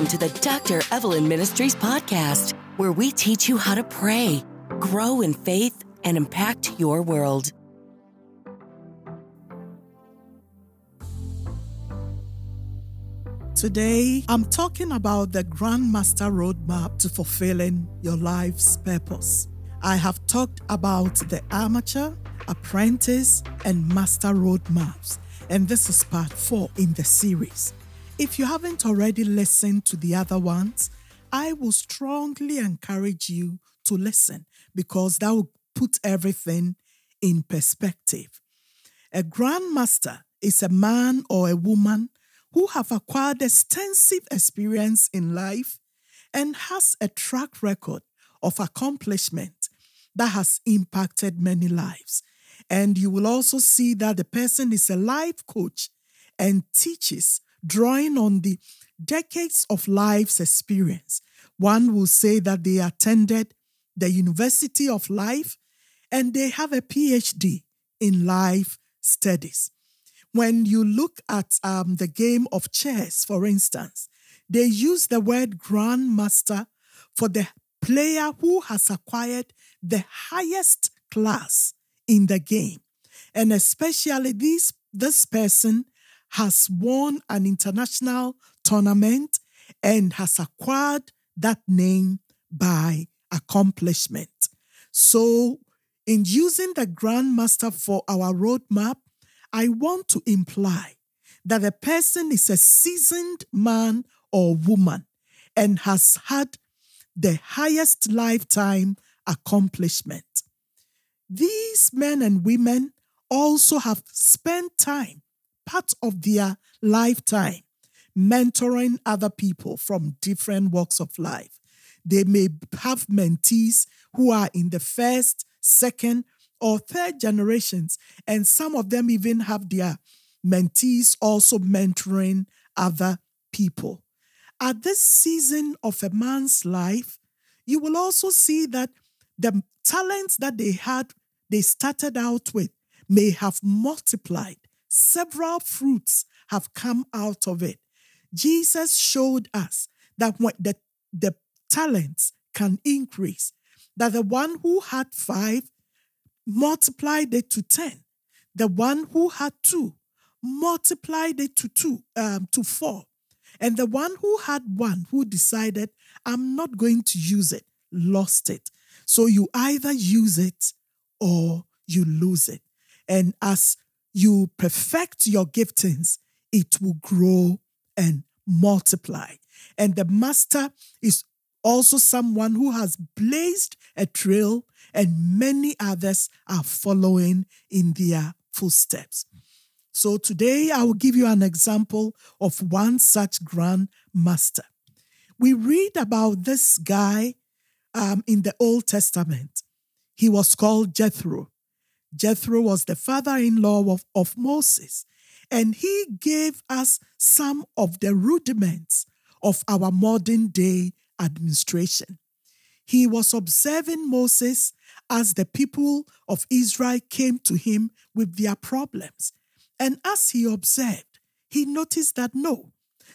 Welcome to the Dr. Evelyn Ministries podcast, where we teach you how to pray, grow in faith, and impact your world. Today, I'm talking about the Grandmaster Roadmap to fulfilling your life's purpose. I have talked about the amateur, apprentice, and master roadmaps, and this is part four in the series. If you haven't already listened to the other ones, I will strongly encourage you to listen because that will put everything in perspective. A grandmaster is a man or a woman who have acquired extensive experience in life and has a track record of accomplishment that has impacted many lives. And you will also see that the person is a life coach and teaches, drawing on the decades of life's experience. One will say that they attended the University of Life and they have a PhD in life studies. When you look at um, the game of chess, for instance, they use the word grandmaster for the player who has acquired the highest class in the game. And especially this, this person has won an international tournament and has acquired that name by accomplishment. So, in using the Grandmaster for our roadmap, I want to imply that the person is a seasoned man or woman and has had the highest lifetime accomplishment. These men and women also have spent time, part of their lifetime, mentoring other people from different walks of life. They may have mentees who are in the first, second, or third generations. And some of them even have their mentees also mentoring other people. At this season of a man's life, you will also see that the talents that they had, they started out with, may have multiplied. Several fruits have come out of it. Jesus showed us that when the, the talents can increase, that the one who had five multiplied it to 10. The one who had two multiplied it to two, um, to four. And the one who had one who decided, I'm not going to use it, lost it. So you either use it or you lose it. And as you perfect your giftings, it will grow and multiply. And the master is also someone who has blazed a trail and many others are following in their footsteps. So today I will give you an example of one such grand master. We read about this guy um, in the Old Testament. He was called Jethro. Jethro was the father in law of, of Moses, and he gave us some of the rudiments of our modern day administration. He was observing Moses as the people of Israel came to him with their problems. And as he observed, he noticed that no,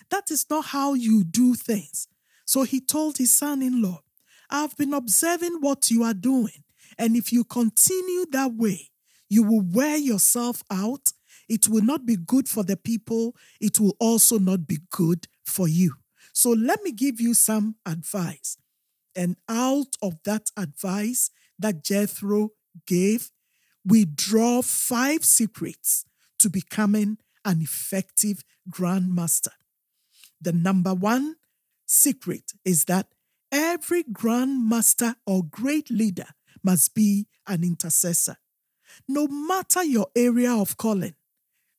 that is not how you do things. So he told his son in law, I've been observing what you are doing. And if you continue that way, you will wear yourself out. It will not be good for the people. It will also not be good for you. So let me give you some advice. And out of that advice that Jethro gave, we draw five secrets to becoming an effective grandmaster. The number one secret is that every grandmaster or great leader must be an intercessor. No matter your area of calling,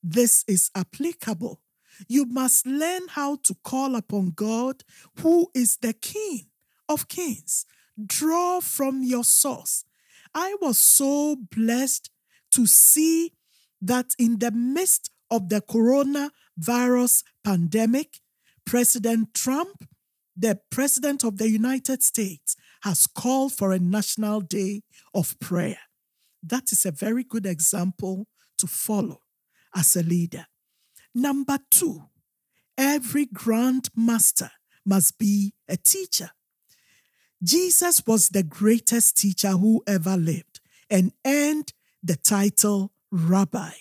this is applicable. You must learn how to call upon God, who is the King of kings. Draw from your source. I was so blessed to see that in the midst of the coronavirus pandemic, President Trump, the President of the United States, has called for a national day of prayer. That is a very good example to follow as a leader. Number two, every grandmaster must be a teacher. Jesus was the greatest teacher who ever lived and earned the title rabbi.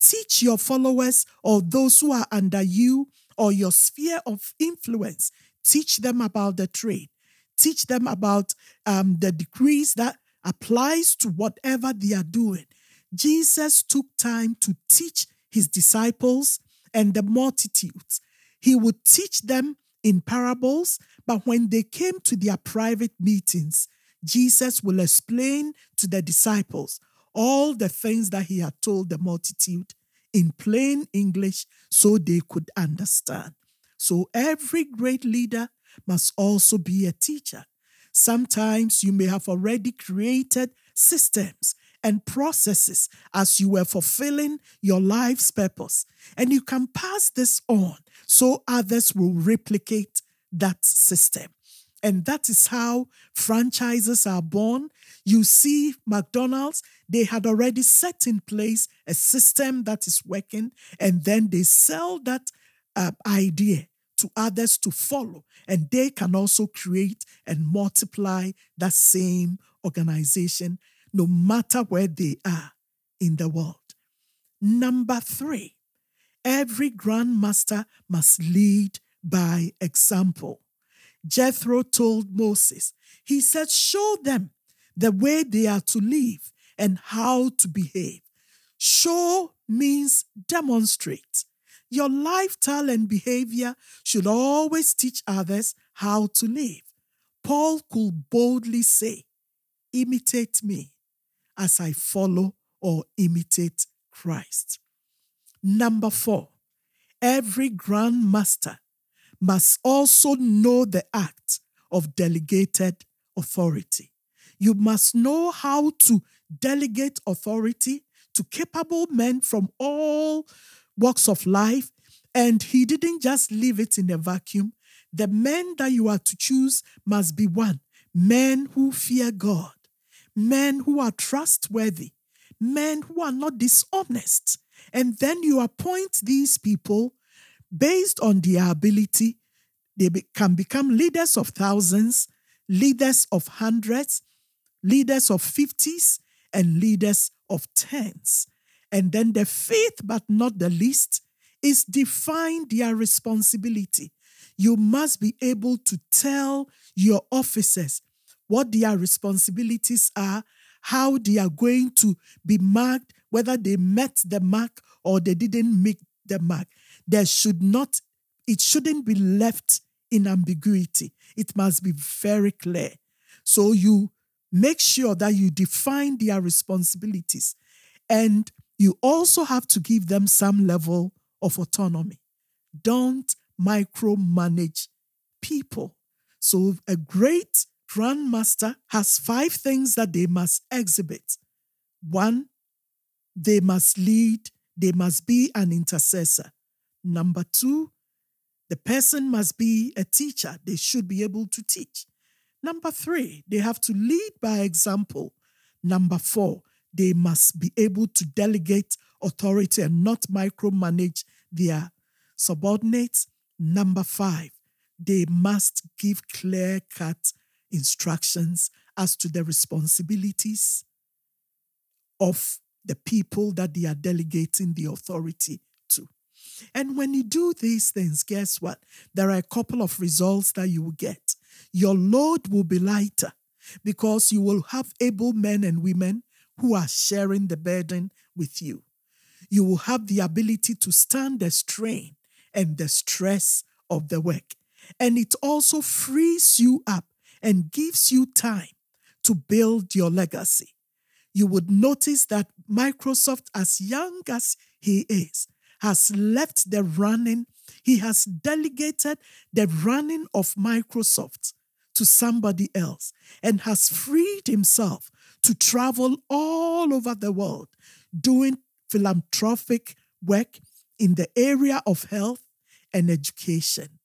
Teach your followers or those who are under you or your sphere of influence, teach them about the trade. Teach them about um, the decrees that applies to whatever they are doing. Jesus took time to teach his disciples and the multitudes. He would teach them in parables, but when they came to their private meetings, Jesus will explain to the disciples all the things that he had told the multitude in plain English so they could understand. So every great leader must also be a teacher. Sometimes you may have already created systems and processes as you were fulfilling your life's purpose. And you can pass this on so others will replicate that system. And that is how franchises are born. You see, McDonald's, they had already set in place a system that is working, and then they sell that uh, idea to others to follow. And they can also create and multiply that same organization, no matter where they are in the world. Number three, every grandmaster must lead by example. Jethro told Moses, he said, Show them the way they are to live and how to behave. Show means demonstrate. Your lifestyle and behavior should always teach others how to live. Paul could boldly say, Imitate me as I follow or imitate Christ. Number four, every grandmaster must also know the act of delegated authority. You must know how to delegate authority to capable men from all walks of life. And he didn't just leave it in a vacuum. The men that you are to choose must be one men who fear God, men who are trustworthy, men who are not dishonest. And then you appoint these people based on their ability, they be, can become leaders of thousands, leaders of hundreds, leaders of fifties, and leaders of tens. And then the fifth, but not the least, is define their responsibility. You must be able to tell your officers what their responsibilities are, how they are going to be marked, whether they met the mark or they didn't meet the mark there should not, it shouldn't be left in ambiguity. It must be very clear. So you make sure that you define their responsibilities and you also have to give them some level of autonomy. Don't micromanage people. So a great grandmaster has five things that they must exhibit. One, they must lead, they must be an intercessor. Number two, the person must be a teacher. They should be able to teach. Number three, they have to lead by example. Number four, they must be able to delegate authority and not micromanage their subordinates. Number five, they must give clear cut instructions as to the responsibilities of the people that they are delegating the authority to. and when you do these things, guess what? There are a couple of results that you will get. Your load will be lighter because you will have able men and women who are sharing the burden with you. You will have the ability to stand the strain and the stress of the work. And it also frees you up and gives you time to build your legacy. You would notice that Microsoft, as young as he is, has left the running, he has delegated the running of Microsoft to somebody else and has freed himself to travel all over the world doing philanthropic work in the area of health and education.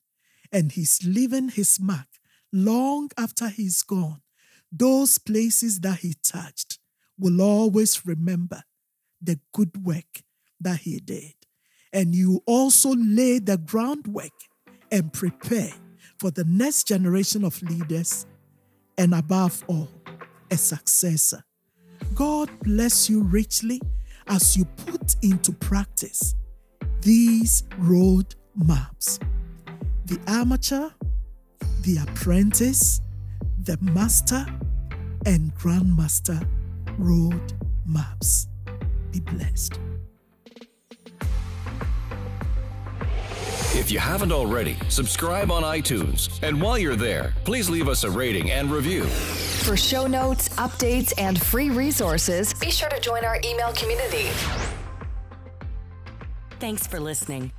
And he's leaving his mark long after he's gone. Those places that he touched will always remember the good work that he did and you also lay the groundwork and prepare for the next generation of leaders, and above all, a successor. God bless you richly as you put into practice these road maps the amateur, the apprentice, the master, and grandmaster road maps. Be blessed. If you haven't already, subscribe on iTunes. And while you're there, please leave us a rating and review. For show notes, updates, and free resources, be sure to join our email community. Thanks for listening.